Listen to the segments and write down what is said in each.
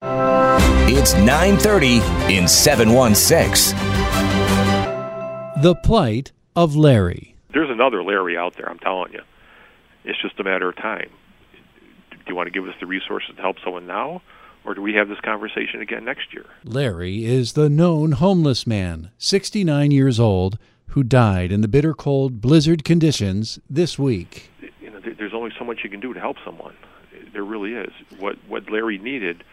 It's 9:30 in 716. The plight of Larry. There's another Larry out there, I'm telling you. It's just a matter of time. Do you want to give us the resources to help someone now, or do we have this conversation again next year? Larry is the known homeless man, 69 years old, who died in the bitter cold blizzard conditions this week. You know, there's only so much you can do to help someone. There really is. What what Larry needed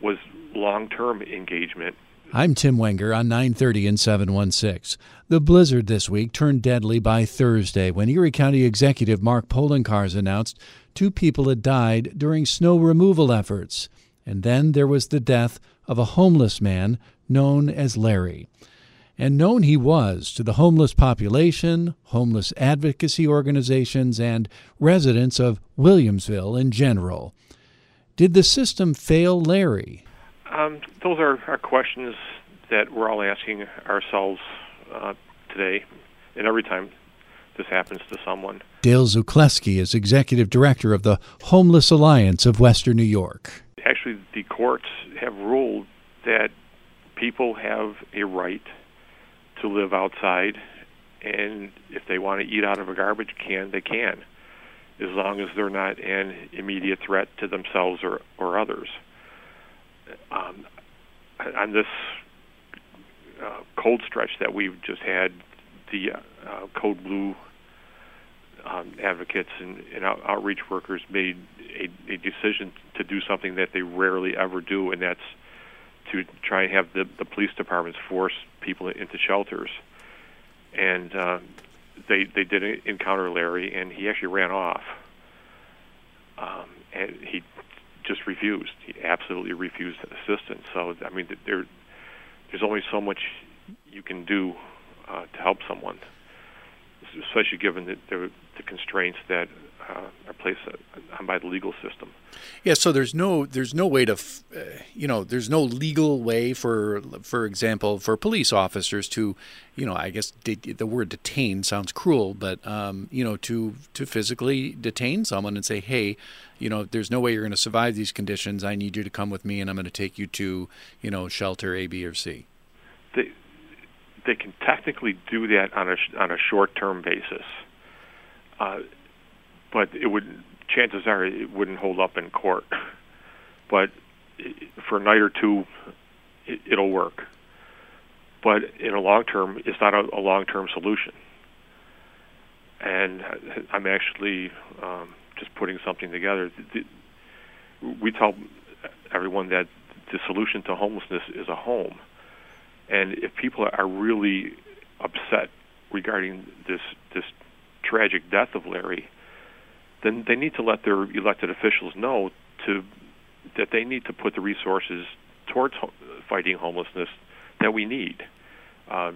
was long-term engagement I'm Tim Wenger on 930 and 716. The blizzard this week turned deadly by Thursday when Erie County Executive Mark Poloncarz announced two people had died during snow removal efforts. And then there was the death of a homeless man known as Larry. And known he was to the homeless population, homeless advocacy organizations, and residents of Williamsville in general. Did the system fail Larry? Um, those are, are questions that we're all asking ourselves uh, today, and every time this happens to someone. Dale Zuchlewski is executive director of the Homeless Alliance of Western New York. Actually, the courts have ruled that people have a right to live outside, and if they want to eat out of a garbage can, they can, as long as they're not an immediate threat to themselves or, or others. Um, on this uh, cold stretch that we've just had, the uh, Code Blue um, advocates and, and out, outreach workers made a, a decision to do something that they rarely ever do, and that's to try and have the, the police departments force people into shelters. And uh, they they did encounter Larry, and he actually ran off. Um, and he just refused. He absolutely refused assistance. So I mean, there there's only so much you can do uh, to help someone, especially given the, the, the constraints that uh, placed on by the legal system. Yeah, so there's no there's no way to, f- uh, you know, there's no legal way for, for example, for police officers to, you know, I guess de- the word detain sounds cruel, but um, you know, to to physically detain someone and say, hey, you know, there's no way you're going to survive these conditions. I need you to come with me, and I'm going to take you to, you know, shelter A, B, or C. They they can technically do that on a on a short term basis. Uh, but it would chances are it wouldn't hold up in court. But for a night or two, it, it'll work. But in a long term, it's not a, a long term solution. And I'm actually um, just putting something together. We tell everyone that the solution to homelessness is a home. And if people are really upset regarding this this tragic death of Larry, then they need to let their elected officials know to that they need to put the resources towards ho- fighting homelessness that we need. Uh,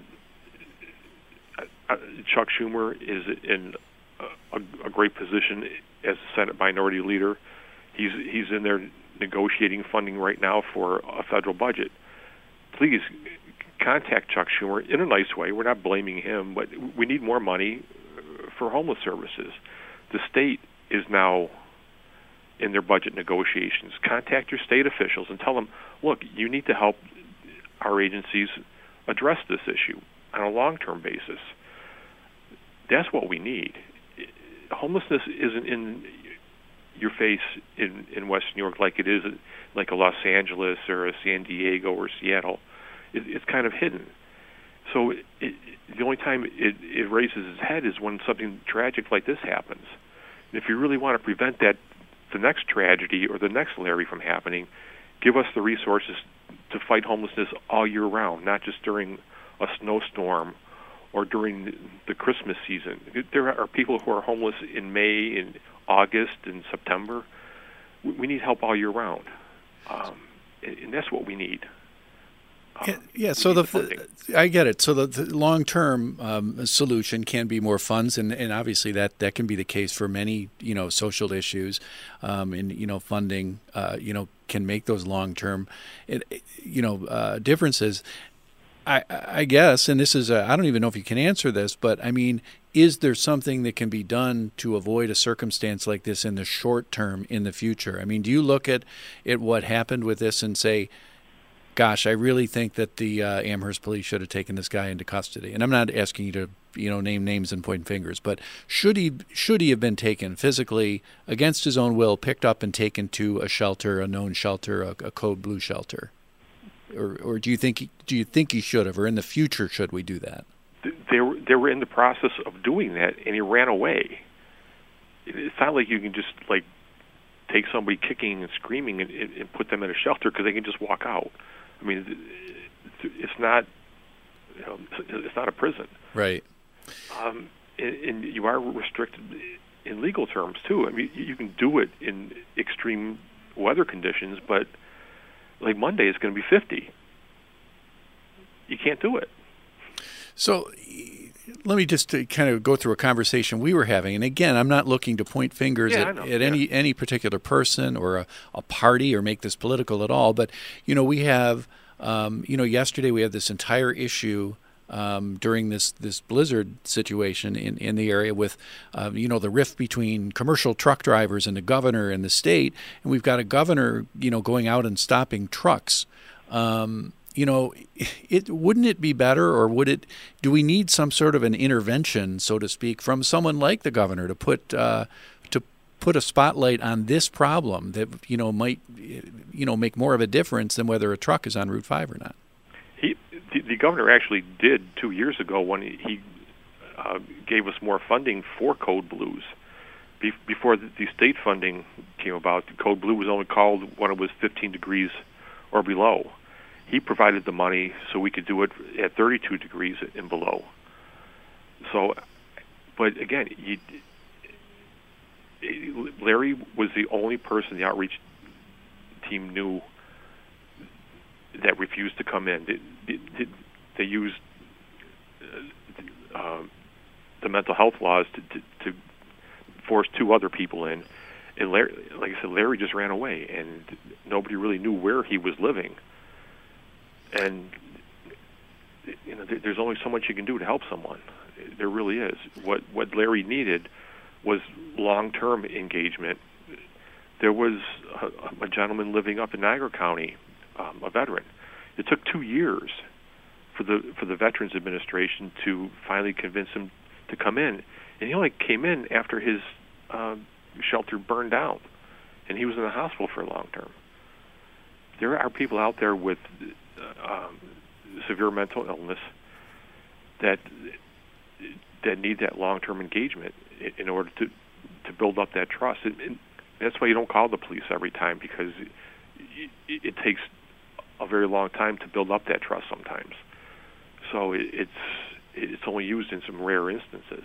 Chuck Schumer is in a, a great position as a Senate Minority Leader. He's he's in there negotiating funding right now for a federal budget. Please contact Chuck Schumer in a nice way. We're not blaming him, but we need more money for homeless services. The state is now in their budget negotiations. Contact your state officials and tell them, look, you need to help our agencies address this issue on a long term basis. That's what we need. Homelessness isn't in your face in, in West New York like it is like a Los Angeles or a San Diego or Seattle. It, it's kind of hidden. So it, the only time it, it raises its head is when something tragic like this happens. If you really want to prevent that, the next tragedy or the next Larry from happening, give us the resources to fight homelessness all year round, not just during a snowstorm or during the Christmas season. There are people who are homeless in May, in August, and September. We need help all year round. Um, and that's what we need. Um, yeah, yeah, so the, the, I get it. So the, the long term um, solution can be more funds, and, and obviously that, that can be the case for many you know social issues, um, and you know funding uh, you know can make those long term you know uh, differences. I, I guess, and this is I don't even know if you can answer this, but I mean, is there something that can be done to avoid a circumstance like this in the short term in the future? I mean, do you look at at what happened with this and say? Gosh, I really think that the uh, Amherst police should have taken this guy into custody. And I'm not asking you to, you know, name names and point fingers, but should he should he have been taken physically against his own will, picked up and taken to a shelter, a known shelter, a, a code blue shelter, or or do you think do you think he should have, or in the future should we do that? They were they were in the process of doing that, and he ran away. It's not like you can just like take somebody kicking and screaming and, and put them in a shelter because they can just walk out. I mean, it's not you know, it's not a prison. Right. Um, and, and you are restricted in legal terms too. I mean, you can do it in extreme weather conditions, but like Monday is going to be 50. You can't do it. So let me just uh, kind of go through a conversation we were having. And again, I'm not looking to point fingers yeah, at, at any any particular person or a, a, party or make this political at all. But you know, we have um, you know yesterday we had this entire issue. Um, during this this blizzard situation in, in the area with uh, you know the rift between commercial truck drivers and the governor and the state and we've got a governor you know going out and stopping trucks um, you know, it wouldn't it be better, or would it? Do we need some sort of an intervention, so to speak, from someone like the governor to put uh, to put a spotlight on this problem that you know might you know make more of a difference than whether a truck is on Route Five or not? He, the, governor actually did two years ago when he, he uh, gave us more funding for Code Blues. Be- before the, the state funding came about, Code Blue was only called when it was 15 degrees or below he provided the money so we could do it at 32 degrees and below. So, but again, you, Larry was the only person the outreach team knew that refused to come in. They, they, they used uh, the mental health laws to, to, to force two other people in. And Larry, like I said, Larry just ran away, and nobody really knew where he was living and you know, there's only so much you can do to help someone. There really is. What what Larry needed was long-term engagement. There was a, a gentleman living up in Niagara County, um, a veteran. It took two years for the for the Veterans Administration to finally convince him to come in, and he only came in after his uh, shelter burned down, and he was in the hospital for a long term. There are people out there with um, severe mental illness that that need that long-term engagement in order to to build up that trust. And, that's why you don't call the police every time because it, it, takes a very long time to build up that trust sometimes. So it, it's it's only used in some rare instances.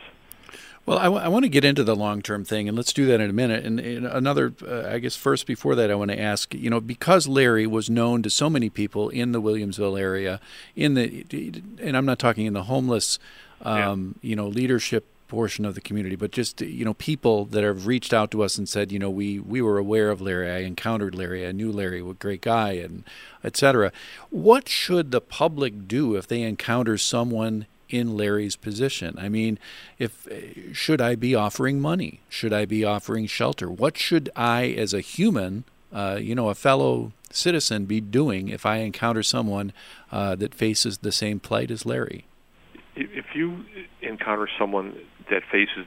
Well, I, w- I want to get into the long term thing, and let's do that in a minute. And, and another, uh, I guess, first before that, I want to ask you know, because Larry was known to so many people in the Williamsville area, in the, and I'm not talking in the homeless, um, yeah. you know, leadership portion of the community, but just you know people that have reached out to us and said, you know, we we were aware of Larry, I encountered Larry, I knew Larry, a great guy, and etc. What should the public do if they encounter someone in Larry's position. I mean, if should I be offering money? Should I be offering shelter? What should I, as a human, uh, you know, a fellow citizen, be doing if I encounter someone uh, that faces the same plight as Larry? If you encounter someone that faces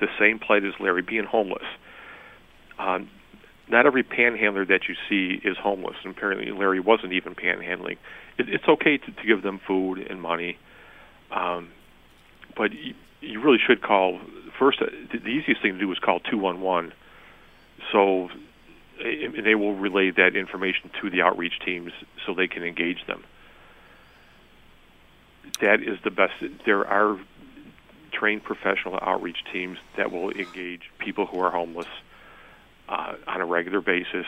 the same plight as Larry, being homeless, um, not every panhandler that you see is homeless. And apparently, Larry wasn't even panhandling. It, it's okay to, to give them food and money um, but you, you really should call first. Uh, the, easiest thing to do is call two one one. So and they will relay that information to the outreach teams so they can engage them. That is the best. There are trained professional outreach teams that will engage people who are homeless uh, on a regular basis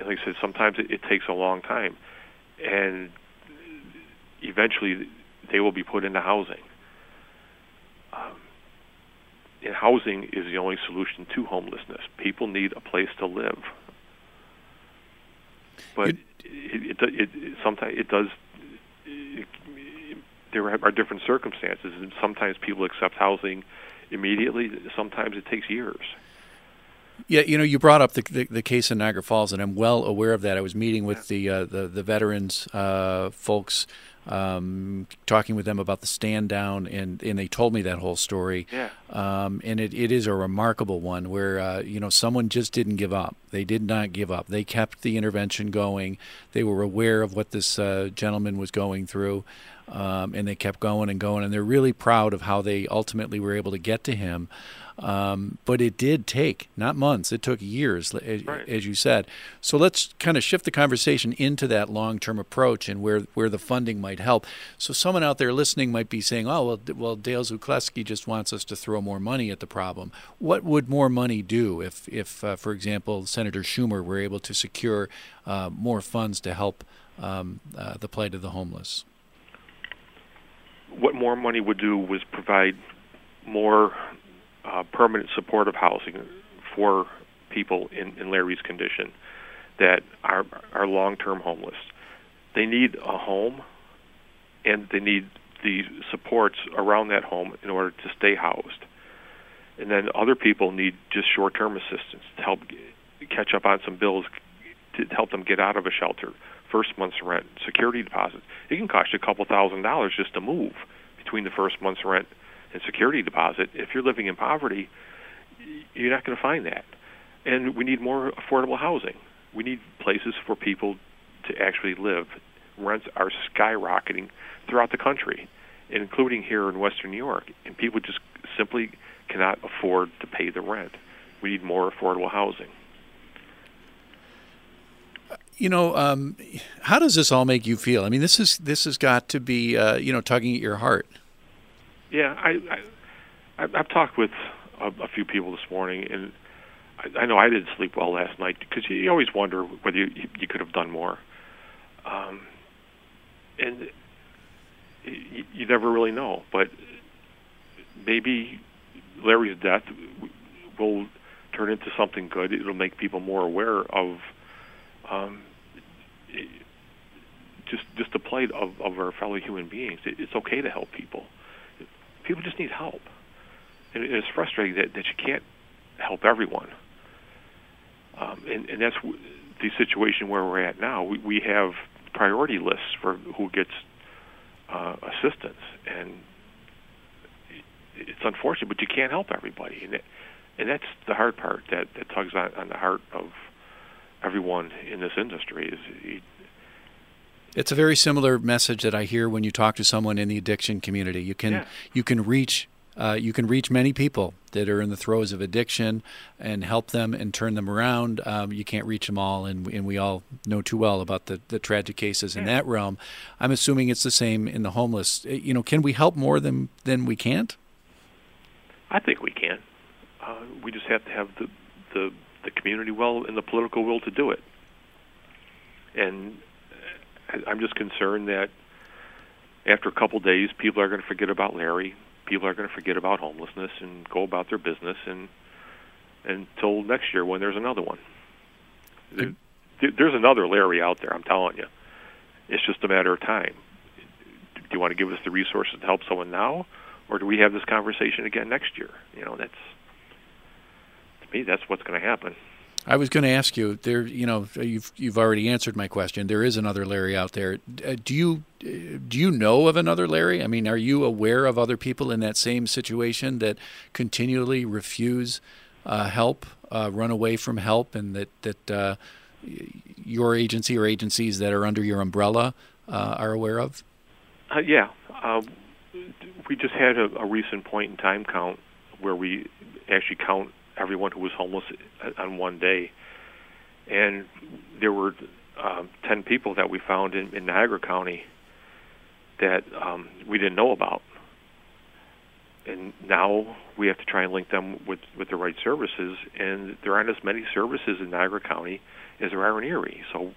like I said, sometimes it, it takes a long time, and eventually they will be put into housing. Um, and housing is the only solution to homelessness. People need a place to live, but it, it, it, it sometimes it does. It, there are different circumstances, and sometimes people accept housing immediately. Sometimes it takes years. Yeah, you know, you brought up the, the, the case in Niagara Falls, and I'm well aware of that. I was meeting with the uh, the, the veterans uh, folks, um, talking with them about the stand down, and, and they told me that whole story. Yeah. Um, and it, it is a remarkable one where uh, you know someone just didn't give up. They did not give up. They kept the intervention going. They were aware of what this uh, gentleman was going through. Um, and they kept going and going, and they're really proud of how they ultimately were able to get to him. Um, but it did take not months; it took years, as, right. as you said. So let's kind of shift the conversation into that long-term approach and where where the funding might help. So someone out there listening might be saying, "Oh, well, well, Dale Zuchlewski just wants us to throw more money at the problem." What would more money do if, if, uh, for example, Senator Schumer were able to secure uh, more funds to help um, uh, the plight of the homeless? What more money would do was provide more uh, permanent supportive housing for people in, in Larry's condition that are are long-term homeless. They need a home, and they need the supports around that home in order to stay housed. And then other people need just short-term assistance to help catch up on some bills to help them get out of a shelter. First month's rent, security deposits. It can cost you a couple thousand dollars just to move between the first month's rent and security deposit. If you're living in poverty, you're not going to find that. And we need more affordable housing. We need places for people to actually live. Rents are skyrocketing throughout the country, including here in Western New York, and people just simply cannot afford to pay the rent. We need more affordable housing. You know, um, how does this all make you feel? I mean, this is this has got to be uh, you know tugging at your heart. Yeah, I, I I've talked with a, a few people this morning, and I, I know I didn't sleep well last night because you, always wonder whether you, you could have done more. Um, and you, you never really know, but maybe Larry's death will turn into something good. It'll make people more aware of um, just just the plight of, of our fellow human beings. It, it's okay to help people. People just need help, and it's frustrating that, that you can't help everyone. Um, and, and that's the situation where we're at now. We, we have priority lists for who gets uh, assistance, and it's unfortunate, but you can't help everybody, and it, and that's the hard part that that tugs on, on the heart of everyone in this industry. Is it's a very similar message that I hear when you talk to someone in the addiction community. You can yeah. you can reach uh, you can reach many people that are in the throes of addiction and help them and turn them around. Um, you can't reach them all, and, and we all know too well about the, the tragic cases in that realm. I'm assuming it's the same in the homeless. Uh, you know, can we help more than than we can't? I think we can. Uh, we just have to have the, the the community will and the political will to do it. And I'm just concerned that after a couple of days, people are going to forget about Larry. People are going to forget about homelessness and go about their business and until next year when there's another one. There, there's another Larry out there. I'm telling you. It's just a matter of time. Do you want to give us the resources to help someone now, or do we have this conversation again next year? You know, that's to me that's what's going to happen. I was going to ask you there. You know, you've you've already answered my question. There is another Larry out there. Uh, do you uh, do you know of another Larry? I mean, are you aware of other people in that same situation that continually refuse uh, help, uh, run away from help, and that that uh, your agency or agencies that are under your umbrella uh, are aware of? yeah, we just had a, a recent point in time count where we actually count everyone who was homeless on one day. And there were um, 10 people that we found in, in Niagara County that um, we didn't know about. And now we have to try and link them with, with the right services. And there aren't as many services in Niagara County as there are in Erie. So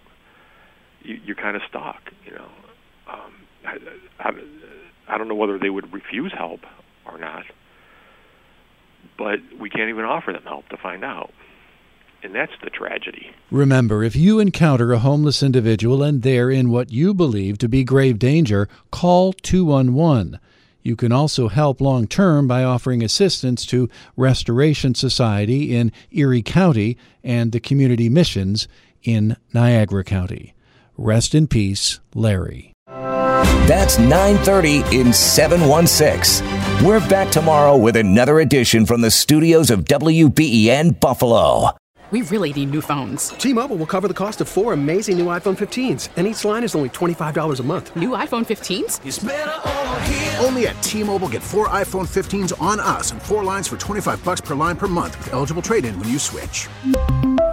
you, you're kind of stuck, you know. Um, I, I, I don't know whether they would refuse help or not, but we can't even offer them help to find out. And that's the tragedy. Remember, if you encounter a homeless individual and they're in what you believe to be grave danger, call 211. You can also help long term by offering assistance to Restoration Society in Erie County and the community missions in Niagara County. Rest in peace, Larry. That's 9:30 in 716. We're back tomorrow with another edition from the studios of WBEN Buffalo. We really need new phones. T-Mobile will cover the cost of four amazing new iPhone 15s, and each line is only $25 a month. New iPhone 15s? Only at T-Mobile get four iPhone 15s on us and four lines for 25 bucks per line per month with eligible trade-in when you switch.